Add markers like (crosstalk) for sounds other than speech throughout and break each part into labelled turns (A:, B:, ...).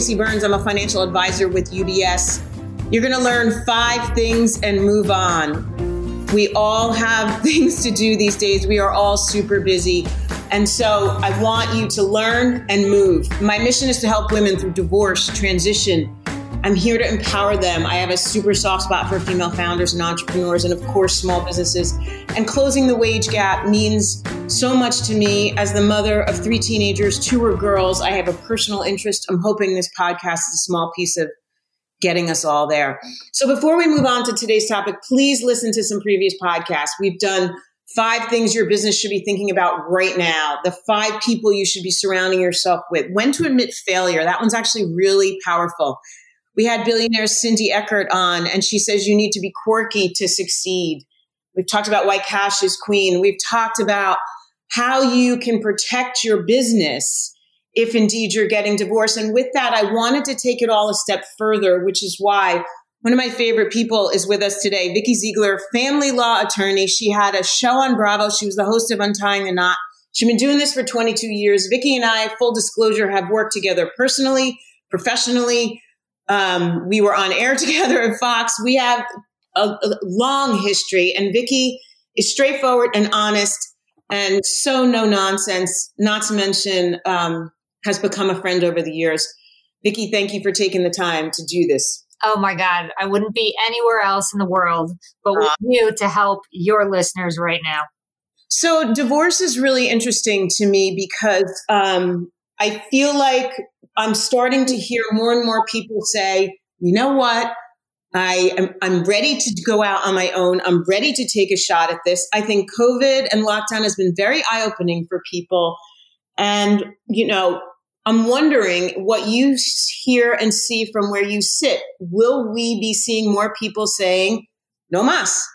A: Tracy Byrnes. I'm a financial advisor with UBS. You're going to learn five things and move on. We all have (laughs) things to do these days. We are all super busy. And so I want you to learn and move. My mission is to help women through divorce, transition. I'm here to empower them. I have a super soft spot for female founders and entrepreneurs, and of course, small businesses. And closing the wage gap means so much to me as the mother of three teenagers, two are girls. I have a personal interest. I'm hoping this podcast is a small piece of getting us all there. So before we move on to today's topic, please listen to some previous podcasts. We've done five things your business should be thinking about right now, the five people you should be surrounding yourself with, when to admit failure. That one's actually really powerful. We had billionaire Cindy Eckert on, and she says you need to be quirky to succeed. We've talked about why cash is queen. We've talked about how you can protect your business if indeed you're getting divorced. And with that, I wanted to take it all a step further, which is why one of my favorite people is with us today, Vikki Ziegler, family law attorney. She had a show on Bravo. She was the host of Untying the Knot. She's been doing this for 22 years. Vikki and I, full disclosure, have worked together personally, professionally. Um, we were on air (laughs) together at Fox. We have a, a long history, and Vikki is straightforward and honest and so no nonsense, not to mention um, has become a friend over the years. Vikki, thank you for taking the time to do this.
B: Oh my God, I wouldn't be anywhere else in the world but with uh, you to help your listeners right now.
A: So, divorce is really interesting to me because um, I feel like I'm starting to hear more and more people say, you know what? I am I'm ready to go out on my own. I'm ready to take a shot at this. I think COVID and lockdown has been very eye opening for people. And, you know, I'm wondering what you hear and see from where you sit. Will we be seeing more people saying, no mas?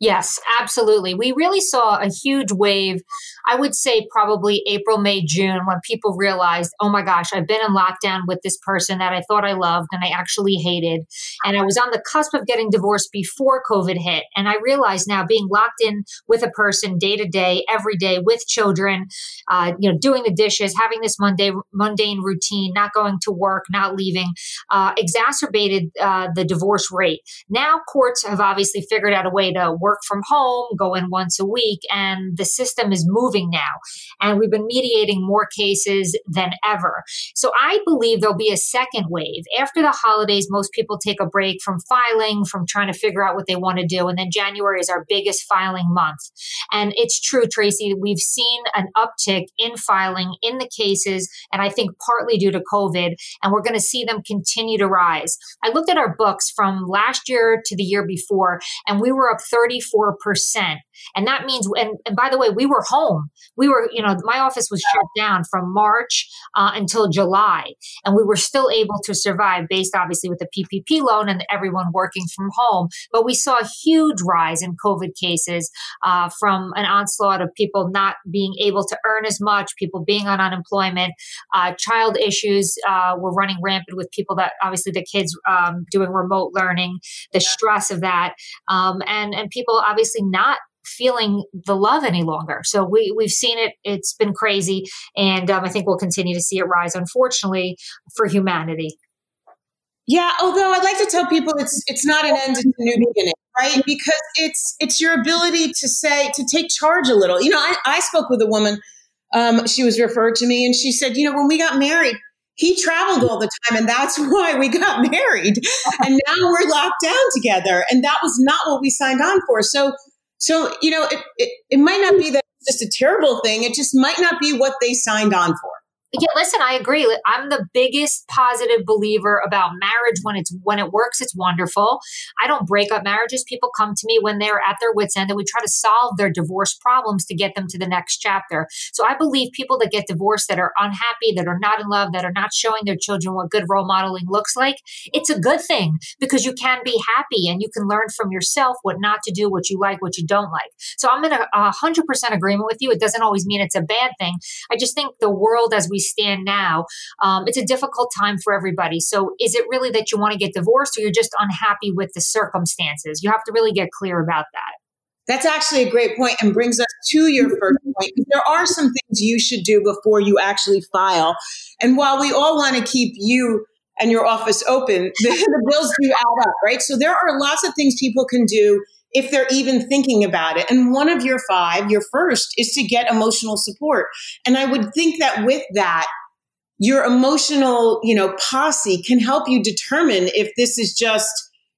B: Yes, absolutely. We really saw a huge wave, I would say probably April, May, June, when people realized, oh my gosh, I've been in lockdown with this person that I thought I loved and I actually hated. And I was on the cusp of getting divorced before COVID hit. And I realized now being locked in with a person day to day, every day with children, uh, you know, doing the dishes, having this mundane, mundane routine, not going to work, not leaving, uh, exacerbated uh, the divorce rate. Now courts have obviously figured out a way to work from home, go in once a week, and the system is moving now. And we've been mediating more cases than ever. So I believe there'll be a second wave. After the holidays, most people take a break from filing, from trying to figure out what they want to do. And then January is our biggest filing month. And it's true, Tracy, we've seen an uptick in filing in the cases, and I think partly due to COVID, and we're going to see them continue to rise. I looked at our books from last year to the year before, and we were up 34%. And that means, and, and by the way, we were home. We were, you know, my office was shut down from March uh, until July. And we were still able to survive based obviously with the PPP loan and everyone working from home. But we saw a huge rise in COVID cases uh, from an onslaught of people not being able to earn as much, people being on unemployment, uh, child issues uh, were running rampant with people that obviously the kids um, doing remote learning, the stress of that, um, and and people obviously not feeling the love any longer. So we we've seen it. It's been crazy, and um, I think we'll continue to see it rise. Unfortunately, for humanity.
A: Yeah, although I'd like to tell people it's it's not an end, it's a new beginning, right? Because it's it's your ability to say to take charge a little. You know, I, I spoke with a woman. Um, she was referred to me, and she said, you know, when we got married, he traveled all the time and that's (laughs) why we got married and now we're locked down together and that was not what we signed on for so so you know it, it, it might not be that it's just a terrible thing. It just might not be what they signed on for
B: yeah, listen, I agree. I'm the biggest positive believer about marriage when it's when it works, it's wonderful. I don't break up marriages. People come to me when they're at their wits end and we try to solve their divorce problems to get them to the next chapter. So I believe people that get divorced that are unhappy, that are not in love, that are not showing their children what good role modeling looks like, it's a good thing because you can be happy and you can learn from yourself what not to do, what you like, what you don't like. So I'm in a, a 100% agreement with you. It doesn't always mean it's a bad thing. I just think the world as we stand now, um, it's a difficult time for everybody. So is it really that you want to get divorced or you're just unhappy with the circumstances? You have to really get clear about that.
A: That's actually a great point and brings us to your first point. There are some things you should do before you actually file. And while we all want to keep you and your office open, (laughs) the, the bills do add up, right? So there are lots of things people can do if they're even thinking about it. And one of your five, your first, is to get emotional support. And I would think that with that, your emotional, you know, posse can help you determine if this is just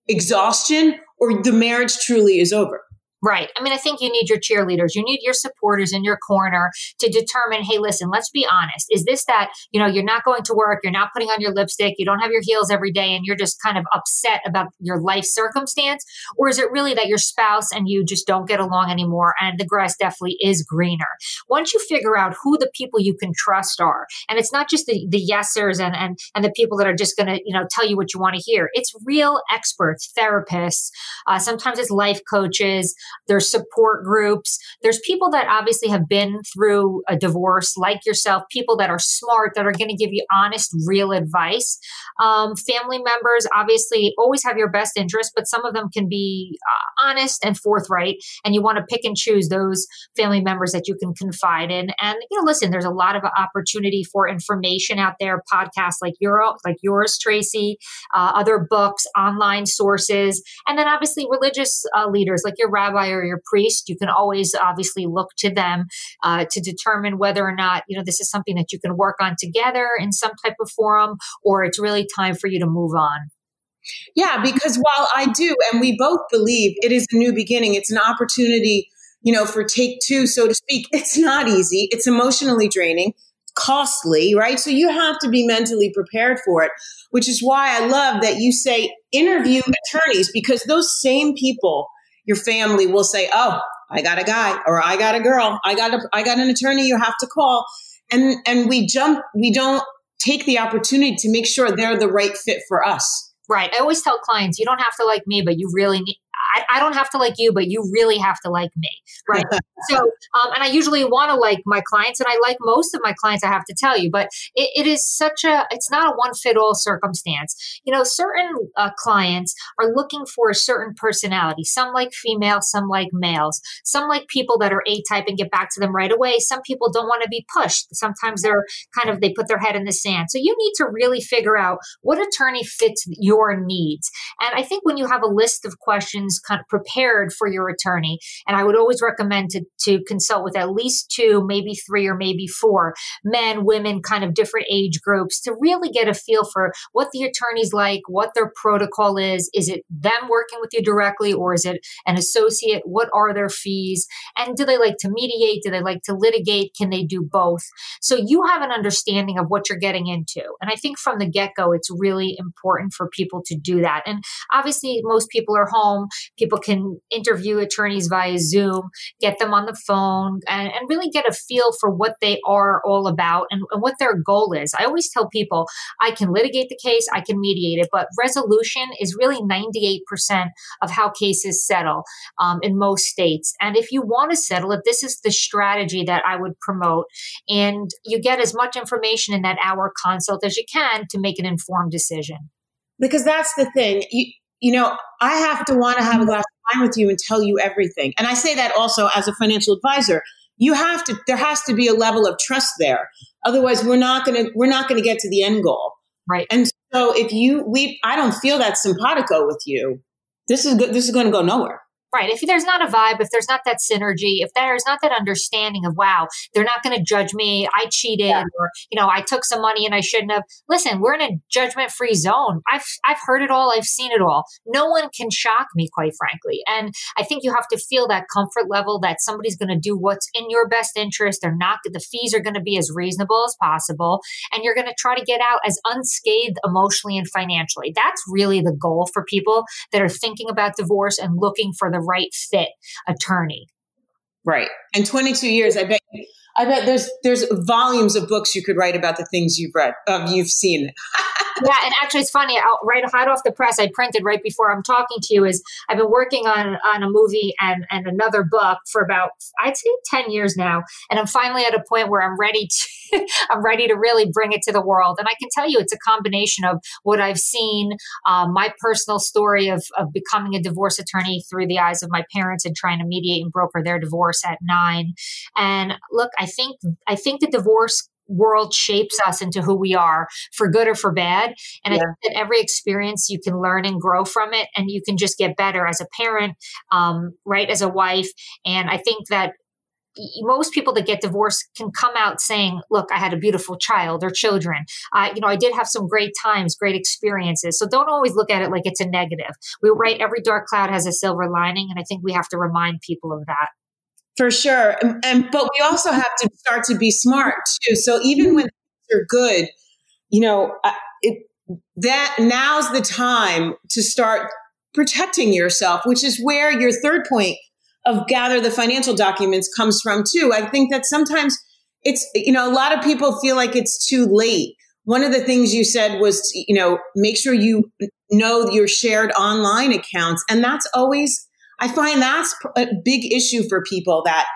A: exhaustion or the marriage truly is over.
B: Right. I mean, I think you need your cheerleaders, you need your supporters in your corner to determine, hey, listen, let's be honest. Is this that, you know, you're not going to work, you're not putting on your lipstick, you don't have your heels every day, and you're just kind of upset about your life circumstance? Or is it really that your spouse and you just don't get along anymore and the grass definitely is greener? Once you figure out who the people you can trust are, and it's not just the, the yesers and, and, and the people that are just going to, you know, tell you what you want to hear, it's real experts, therapists, uh, sometimes it's life coaches there's support groups. There's people that obviously have been through a divorce, like yourself, people that are smart, that are going to give you honest, real advice. Um, family members obviously always have your best interest, but some of them can be uh, honest and forthright. And you want to pick and choose those family members that you can confide in. And, you know, listen, there's a lot of opportunity for information out there, podcasts like, your, like yours, Tracy, uh, other books, online sources, and then obviously religious uh, leaders like your rabbi rabbi or your priest, you can always obviously look to them uh, to determine whether or not you know this is something that you can work on together in some type of forum, or it's really time for you to move on.
A: Yeah, because while I do, and we both believe it is a new beginning, it's an opportunity, you know, for take two, so to speak. (laughs) It's not easy. It's emotionally draining, costly, right? So you have to be mentally prepared for it, which is why I love that you say interview attorneys because those same people your family will say, "Oh, I got a guy or I got a girl. I got a I got an attorney you have to call." And and we jump we don't take the opportunity to make sure they're the right fit for us.
B: Right. I always tell clients, you don't have to like me, but you really need I, I, don't have to like you, but you really have to like me. Right. (laughs) so, um, and I usually want to like my clients and I like most of my clients, I have to tell you, but it, it is such a, it's not a one fit all circumstance. You know, certain uh, clients are looking for a certain personality. Some like female, some like males, some like people that are A type and get back to them right away. Some people don't want to be pushed. Sometimes they're kind of, they put their head in the sand. So you need to really figure out what attorney fits your needs. And I think when you have a list of questions kind of prepared for your attorney. And I would always recommend to, to consult with at least two, maybe three, or maybe four men, women, kind of different age groups to really get a feel for what the attorney's like, what their protocol is. Is it them working with you directly or is it an associate? What are their fees? And do they like to mediate? Do they like to litigate? Can they do both? So you have an understanding of what you're getting into. And I think from the get go, it's really important for people to do that. And obviously, most people are home. People can interview attorneys via Zoom, get them on the phone, and, and really get a feel for what they are all about and, and what their goal is. I always tell people I can litigate the case, I can mediate it, but resolution is really 98% of how cases settle um, in most states. And if you want to settle it, this is the strategy that I would promote. And you get as much information in that hour consult as you can to make an informed decision.
A: Because that's the thing. You, you know, I have to want to have a mm-hmm. glass of wine with you and tell you everything. And I say that also as a financial advisor. You have to, there has to be a level of trust there. Otherwise, we're not going to, we're not going to get to the end goal.
B: Right.
A: And so if you, we, I don't feel that simpatico with you. This is good. This is going to go nowhere.
B: Right. If there's not a vibe, if there's not that synergy, if there's not that understanding of, wow, they're not going to judge me, I cheated, yeah. or, you know, I took some money and I shouldn't have. Listen, we're in a judgment free zone. I've, I've heard it all. I've seen it all. No one can shock me, quite frankly. And I think you have to feel that comfort level that somebody's going to do what's in your best interest. They're not, the fees are going to be as reasonable as possible. And you're going to try to get out as unscathed emotionally and financially. That's really the goal for people that are thinking about divorce and looking for the right fit attorney.
A: Right. And 22 years, I bet I bet there's there's volumes of books you could write about the things you've read, um, you've seen. (laughs)
B: yeah, and actually, it's funny. I'll, right hot off the press, I printed right before I'm talking to you. Is I've been working on on a movie and and another book for about I'd say ten years now, and I'm finally at a point where I'm ready to (laughs) I'm ready to really bring it to the world. And I can tell you, it's a combination of what I've seen, um, my personal story of, of becoming a divorce attorney through the eyes of my parents and trying to mediate and broker their divorce at nine. And look, I think I think the divorce world shapes us into who we are for good or for bad. And yeah. I think that every experience you can learn and grow from it, and you can just get better as a parent, um, right, as a wife. And I think that most people that get divorced can come out saying, "Look, I had a beautiful child or children. I, you know, I did have some great times, great experiences." So don't always look at it like it's a negative. We right, every dark cloud has a silver lining, and I think we have to remind people of that.
A: For sure, and, and but we also have to start to be smart too. So even when things are good, you know, it, that now's the time to start protecting yourself, which is where your third point of gather the financial documents comes from too. I think that sometimes it's, you know, a lot of people feel like it's too late. One of the things you said was, you know, make sure you know your shared online accounts. And that's always, I find that's a big issue for people that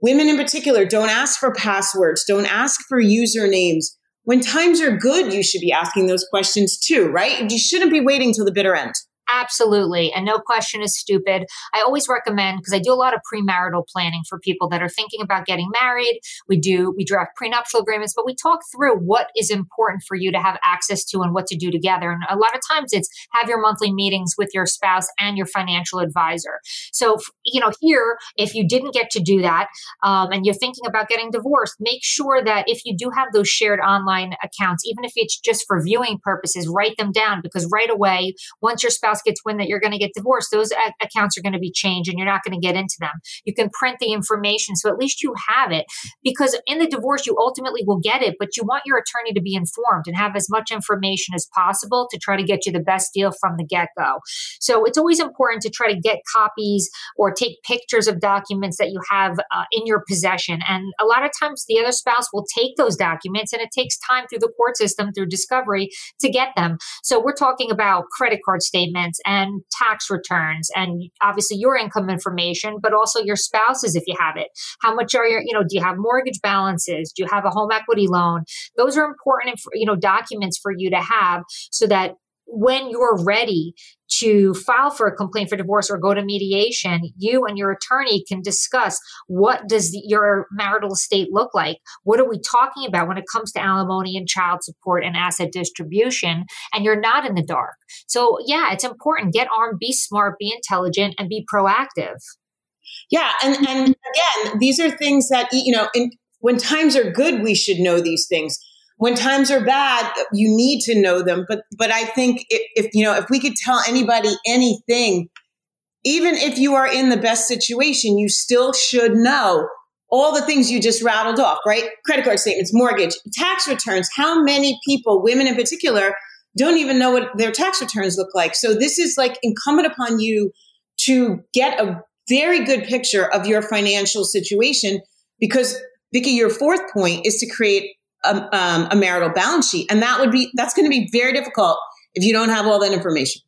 A: women in particular don't ask for passwords, don't ask for usernames. When times are good, you should be asking those questions too, right? You shouldn't be waiting till the bitter end.
B: Absolutely. And no question is stupid. I always recommend because I do a lot of premarital planning for people that are thinking about getting married. We do, we draft prenuptial agreements, but we talk through what is important for you to have access to and what to do together. And a lot of times it's have your monthly meetings with your spouse and your financial advisor. So, you know, here, if you didn't get to do that um, and you're thinking about getting divorced, make sure that if you do have those shared online accounts, even if it's just for viewing purposes, write them down because right away, once your spouse spouse gets wind that you're going to get divorced, those accounts are going to be changed and you're not going to get into them. You can print the information so at least you have it because in the divorce, you ultimately will get it, but you want your attorney to be informed and have as much information as possible to try to get you the best deal from the get go. So it's always important to try to get copies or take pictures of documents that you have uh, in your possession. And a lot of times the other spouse will take those documents and it takes time through the court system, through discovery to get them. So we're talking about credit card statements statements and tax returns and obviously your income information, but also your spouse's if you have it. How much are your, you know, do you have mortgage balances? Do you have a home equity loan? Those are important, you know, documents for you to have so that when you're ready to file for a complaint for divorce or go to mediation, you and your attorney can discuss what does the, your marital estate look like? What are we talking about when it comes to alimony and child support and asset distribution? And you're not in the dark. So yeah, it's important. Get armed, be smart, be intelligent, and be proactive.
A: Yeah, and and again, these are things that you know. In, when times are good, we should know these things when times are bad, you need to know them. But but I think if, if you know if we could tell anybody anything, even if you are in the best situation, you still should know all the things you just rattled off, right? Credit card statements, mortgage, tax returns. How many people, women in particular, don't even know what their tax returns look like? So this is like incumbent upon you to get a very good picture of your financial situation because Vikki, your fourth point is to create a, um, a marital balance sheet. And that would be, that's going to be very difficult if you don't have all that information.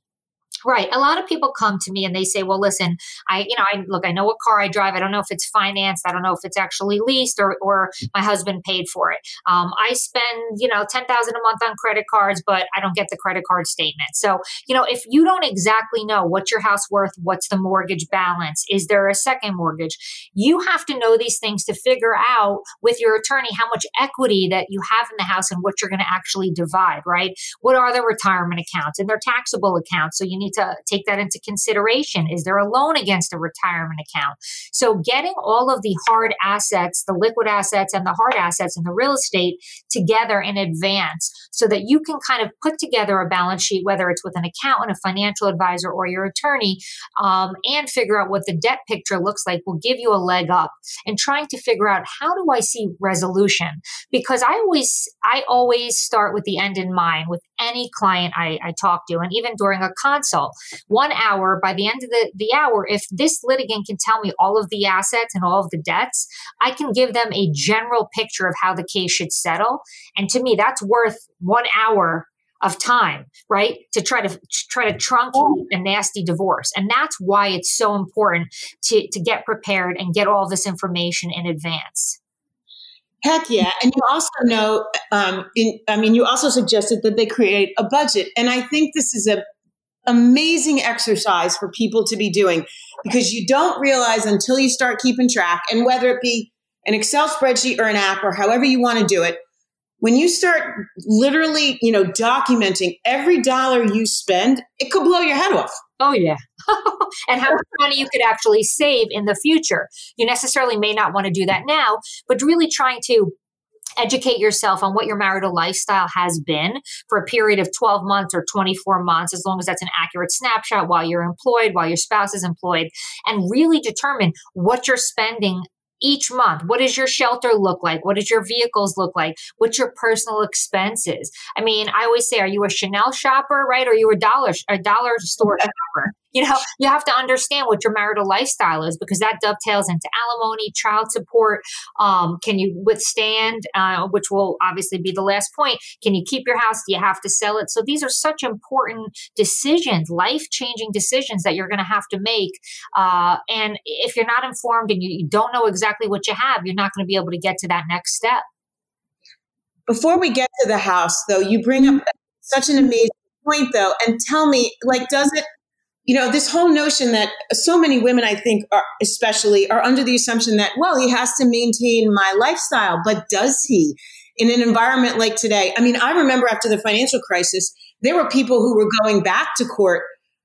B: Right. A lot of people come to me and they say, well, listen, I, you know, I look, I know what car I drive. I don't know if it's financed. I don't know if it's actually leased or, or my husband paid for it. Um, I spend, you know, 10,000 a month on credit cards, but I don't get the credit card statement. So, you know, if you don't exactly know what's your house worth, what's the mortgage balance, is there a second mortgage? You have to know these things to figure out with your attorney how much equity that you have in the house and what you're going to actually divide, right? What are the retirement accounts and their taxable accounts? So you need to take that into consideration. Is there a loan against a retirement account? So getting all of the hard assets, the liquid assets and the hard assets in the real estate together in advance so that you can kind of put together a balance sheet, whether it's with an accountant, a financial advisor, or your attorney, um, and figure out what the debt picture looks like will give you a leg up and trying to figure out how do I see resolution? Because I always, I always start with the end in mind with any client I, I talk to, and even during a consult one hour, by the end of the, the hour, if this litigant can tell me all of the assets and all of the debts, I can give them a general picture of how the case should settle. And to me, that's worth one hour of time, right? To try to try to truncate a nasty divorce. And that's why it's so important to, to get prepared and get all this information in advance.
A: Heck yeah. And you also know, um, in, I mean, you also suggested that they create a budget. And I think this is an amazing exercise for people to be doing because you don't realize until you start keeping track and whether it be an Excel spreadsheet or an app or however you want to do it, when you start literally, you know, documenting every dollar you spend, it could blow your head off.
B: Oh, yeah. (laughs) and how much money you could actually save in the future. You necessarily may not want to do that now, but really trying to educate yourself on what your marital lifestyle has been for a period of 12 months or 24 months, as long as that's an accurate snapshot while you're employed, while your spouse is employed, and really determine what you're spending each month. What does your shelter look like? What does your vehicles look like? What's your personal expenses? I mean i always say are you a chanel shopper right? Or are you a dollar a dollar store shopper you know you have to understand what your marital lifestyle is because that dovetails into alimony child support um, can you withstand uh, which will obviously be the last point. Can you keep your house? Do you have to sell it? So these are such important decisions life changing decisions that you're going to have to make uh, and if you're not informed and you, you don't know exactly what you have you're not going to be able to get to that next step.
A: Before we get to the house though you bring up such an amazing point though and tell me like does it you know, this whole notion that so many women, I think, are, especially, are under the assumption that, well, he has to maintain my lifestyle, but does he? In an environment like today, I mean, I remember after the financial crisis, there were people who were going back to court,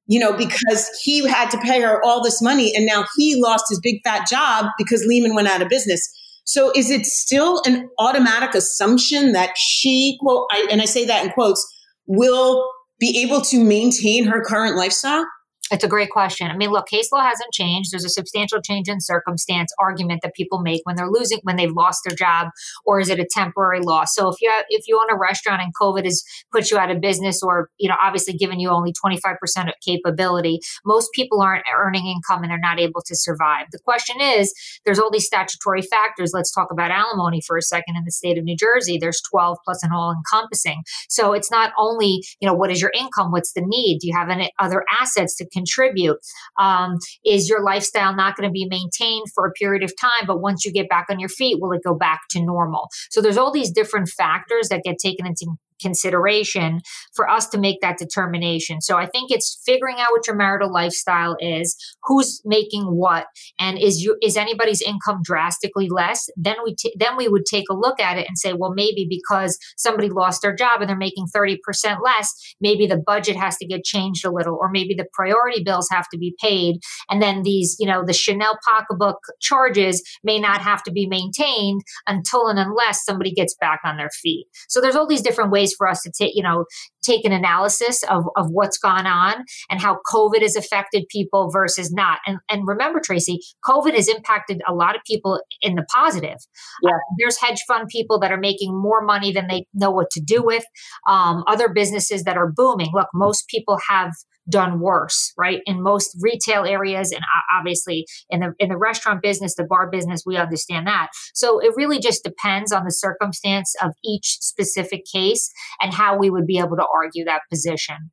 A: you know, because he had to pay her all this money and now he lost his big fat job because Lehman went out of business. So is it still an automatic assumption that she, quote, I, and I say that in quotes, will be able to maintain her current lifestyle?
B: It's a great question. I mean, look, case law hasn't changed. There's a substantial change in circumstance argument that people make when they're losing, when they've lost their job, or is it a temporary loss? So if you have, if you own a restaurant and COVID has put you out of business, or you know, obviously given you only 25% of capability, most people aren't earning income and they're not able to survive. The question is, there's all these statutory factors. Let's talk about alimony for a second. In the state of New Jersey, there's 12 plus an all encompassing. So it's not only you know what is your income, what's the need? Do you have any other assets to contribute? Um, is your lifestyle not going to be maintained for a period of time, but once you get back on your feet, will it go back to normal? So there's all these different factors that get taken into consideration for us to make that determination. So I think it's figuring out what your marital lifestyle is, who's making what, and is you is anybody's income drastically less? Then we t- then we would take a look at it and say, well, maybe because somebody lost their job and they're making thirty percent less, maybe the budget has to get changed a little, or maybe the priority bills have to be paid, and then these you know the Chanel pocketbook charges may not have to be maintained until and unless somebody gets back on their feet. So there's all these different ways for us to take, you know, take an analysis of, of what's gone on and how COVID has affected people versus not. And, and remember, Tracy, COVID has impacted a lot of people in the positive. Yeah. Uh, there's hedge fund people that are making more money than they know what to do with, um, other businesses that are booming. Look, most people have done worse, right? In most retail areas, and obviously in the in the restaurant business, the bar business, we understand that. So it really just depends on the circumstance of each specific case and how we would be able to argue that position.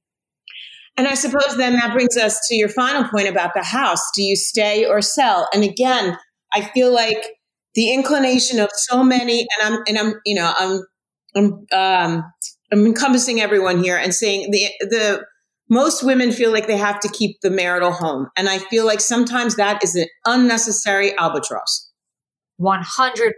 A: And I suppose then that brings us to your final point about the house. Do you stay or sell? And again, I feel like the inclination of so many, and I'm and I'm you know I'm I'm um, I'm encompassing everyone here and saying the the most women feel like they have to keep the marital home. And I feel like sometimes that is an unnecessary albatross.
B: 100%.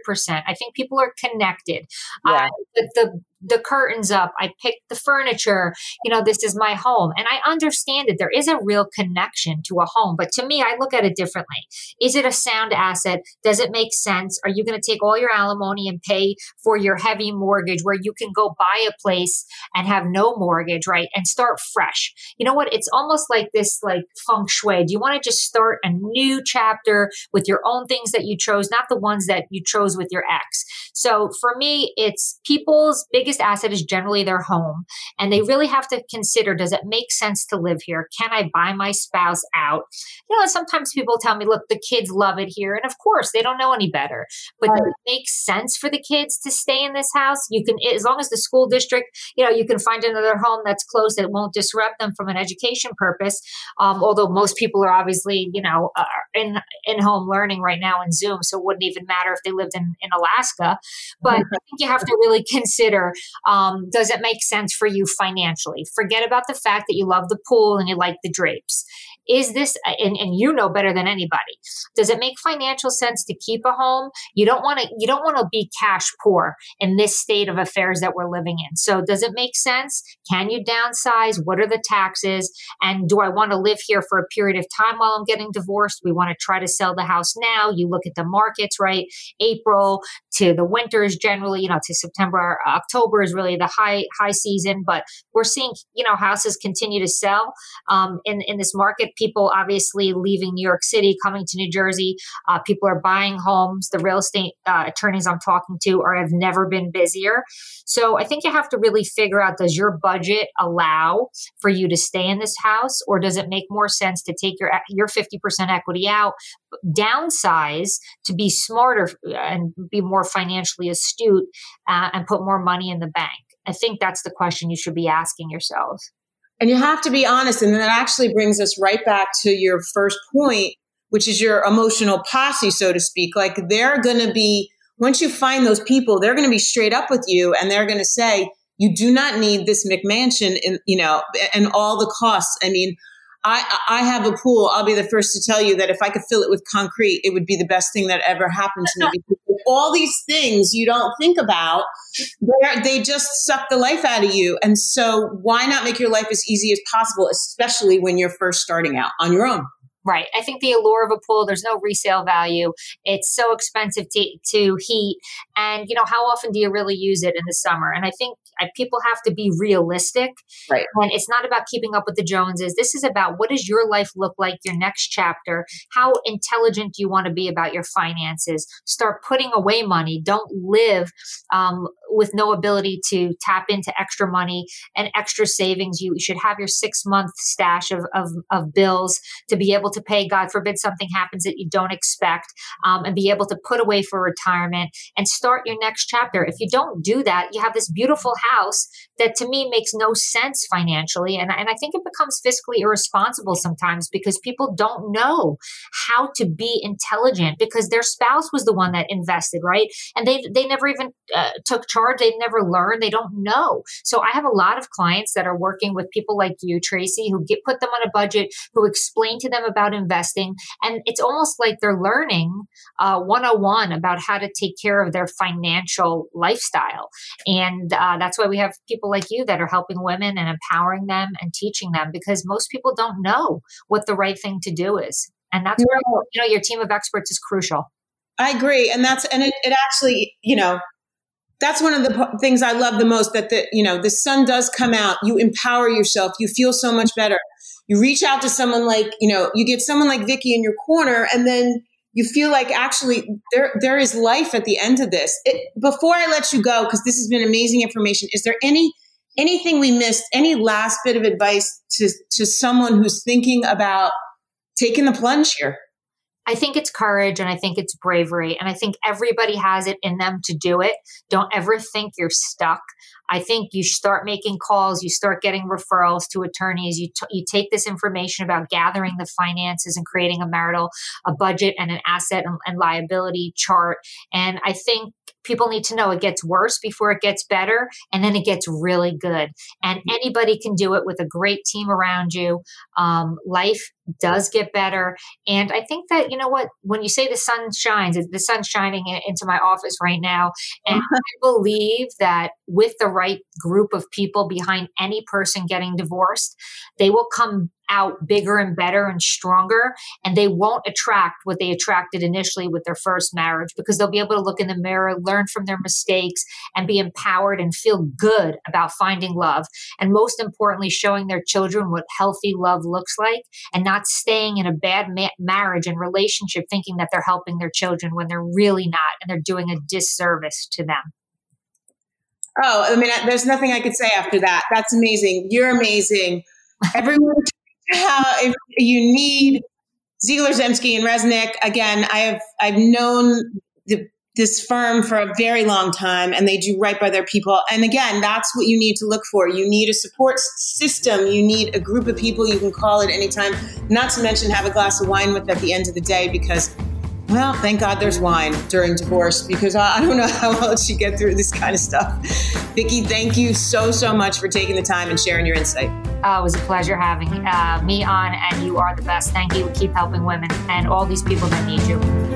B: I think people are connected. Yeah. Uh, the, the, the curtains up. I picked the furniture. You know, this is my home. And I understand that there is a real connection to a home. But to me, I look at it differently. Is it a sound asset? Does it make sense? Are you going to take all your alimony and pay for your heavy mortgage where you can go buy a place and have no mortgage, right? And start fresh. You know what? It's almost like this like feng shui. Do you want to just start a new chapter with your own things that you chose, not the ones that you chose with your ex? So for me, it's people's biggest biggest asset is generally their home. And they really have to consider does it make sense to live here? Can I buy my spouse out? You know, sometimes people tell me, look, the kids love it here. And of course, they don't know any better. But right. does it make sense for the kids to stay in this house? You can, as long as the school district, you know, you can find another home that's close that won't disrupt them from an education purpose. Um, although most people are obviously, you know, uh, in in home learning right now in Zoom, so it wouldn't even matter if they lived in in Alaska. But (laughs) I think you have to really consider um, does it make sense for you financially? Forget about the fact that you love the pool and you like the drapes. Is this, and, and you know better than anybody, does it make financial sense to keep a home? You don't want to, you don't want to be cash poor in this state of affairs that we're living in. So does it make sense? Can you downsize? What are the taxes? And do I want to live here for a period of time while I'm getting divorced? We want to try to sell the house now. You look at the markets, right? April to the winters generally, you know, to September, October is really the high high season. But we're seeing, you know, houses continue to sell um, in in this market. People obviously leaving New York City, coming to New Jersey. Uh, people are buying homes. The real estate uh, attorneys I'm talking to are have never been busier. So I think you have to really figure out: Does your budget allow for you to stay in this house, or does it make more sense to take your your 50% equity out, downsize to be smarter and be more financially astute uh, and put more money in the bank? I think that's the question you should be asking yourselves.
A: And you have to be honest. And that actually brings us right back to your first point, which is your emotional posse, so to speak. Like they're going to be, once you find those people, they're going to be straight up with you and they're going to say, you do not need this McMansion in, you know, and all the costs. I mean, I, I have a pool. I'll be the first to tell you that if I could fill it with concrete, it would be the best thing that ever happened to me. (laughs) all these things you don't think about, they just suck the life out of you. And so why not make your life as easy as possible, especially when you're first starting out on your own?
B: Right. I think the allure of a pool, there's no resale value. It's so expensive to, to heat. And, you know, how often do you really use it in the summer? And I think people have to be realistic.
A: Right.
B: And it's not about keeping up with the Joneses. This is about what does your life look like, your next chapter? How intelligent do you want to be about your finances? Start putting away money. Don't live um, with no ability to tap into extra money and extra savings. You should have your six month stash of, of, of bills to be able to pay. God forbid something happens that you don't expect um, and be able to put away for retirement and start your next chapter. If you don't do that, you have this beautiful house that to me makes no sense financially. And, and I think it becomes fiscally irresponsible sometimes because people don't know how to be intelligent because their spouse was the one that invested, right? And they, they never even uh, took charge. They never learned. They don't know. So I have a lot of clients that are working with people like you, Tracy, who get put them on a budget, who explain to them about investing. And it's almost like they're learning uh, 101 about how to take care of their financial lifestyle. And uh, that's why we have people like you that are helping women and empowering them and teaching them because most people don't know what the right thing to do is. And that's where, you know, your team of experts is crucial.
A: I agree. And that's, and it, it actually, you know, that's one of the things I love the most that the, you know, the sun does come out. You empower yourself. You feel so much better. You reach out to someone like, you know, you get someone like Vikki in your corner and then you feel like actually there there is life at the end of this. It, before I let you go, because this has been amazing information, is there any anything we missed? Any last bit of advice to to someone who's thinking about taking the plunge here?
B: I think it's courage and I think it's bravery. And I think everybody has it in them to do it. Don't ever think you're stuck. I think you start making calls, you start getting referrals to attorneys, you, t- you take this information about gathering the finances and creating a marital, a budget and an asset and, and liability chart. And I think people need to know it gets worse before it gets better and then it gets really good. And mm-hmm. anybody can do it with a great team around you. Um, life does get better. And i think that you know what when you say the sun shines the sun's shining into my office right now and i believe that with the right group of people behind any person getting divorced they will come out bigger and better and stronger and they won't attract what they attracted initially with their first marriage because they'll be able to look in the mirror learn from their mistakes and be empowered and feel good about finding love and most importantly showing their children what healthy love looks like and not staying in a bad ma- marriage and relationship thinking that they're helping their children when they're really not and they're doing a disservice to them
A: Oh, I mean, there's nothing I could say after that. That's amazing. You're amazing. Everyone how if you need Ziegler, Zemsky, and Resnick, again, I have I've known the, this firm for a very long time, and they do right by their people. And again, that's what you need to look for. You need a support system. You need a group of people you can call at any time. Not to mention have a glass of wine with at the end of the day because. Well, thank God there's wine during divorce because I, I don't know (laughs) how else you get through this kind of stuff. Vikki, thank you so, so much for taking the time and sharing your insight.
B: Uh, it was a pleasure having uh, me on, and you are the best. Thank you. Keep helping women and all these people that need you.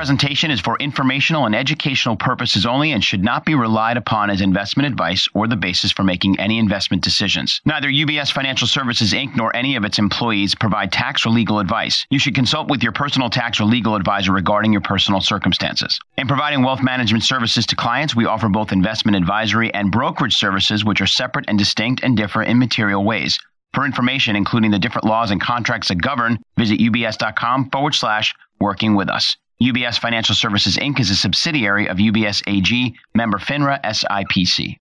C: Presentation is for informational and educational purposes only and should not be relied upon as investment advice or the basis for making any investment decisions. Neither UBS Financial Services Inc. nor any of its employees provide tax or legal advice. You should consult with your personal tax or legal advisor regarding your personal circumstances. In providing wealth management services to clients, we offer both investment advisory and brokerage services, which are separate and distinct and differ in material ways. For information, including the different laws and contracts that govern, visit ubs.com forward slash working with us. UBS Financial Services Inc. is a subsidiary of UBS AG, member FINRA SIPC.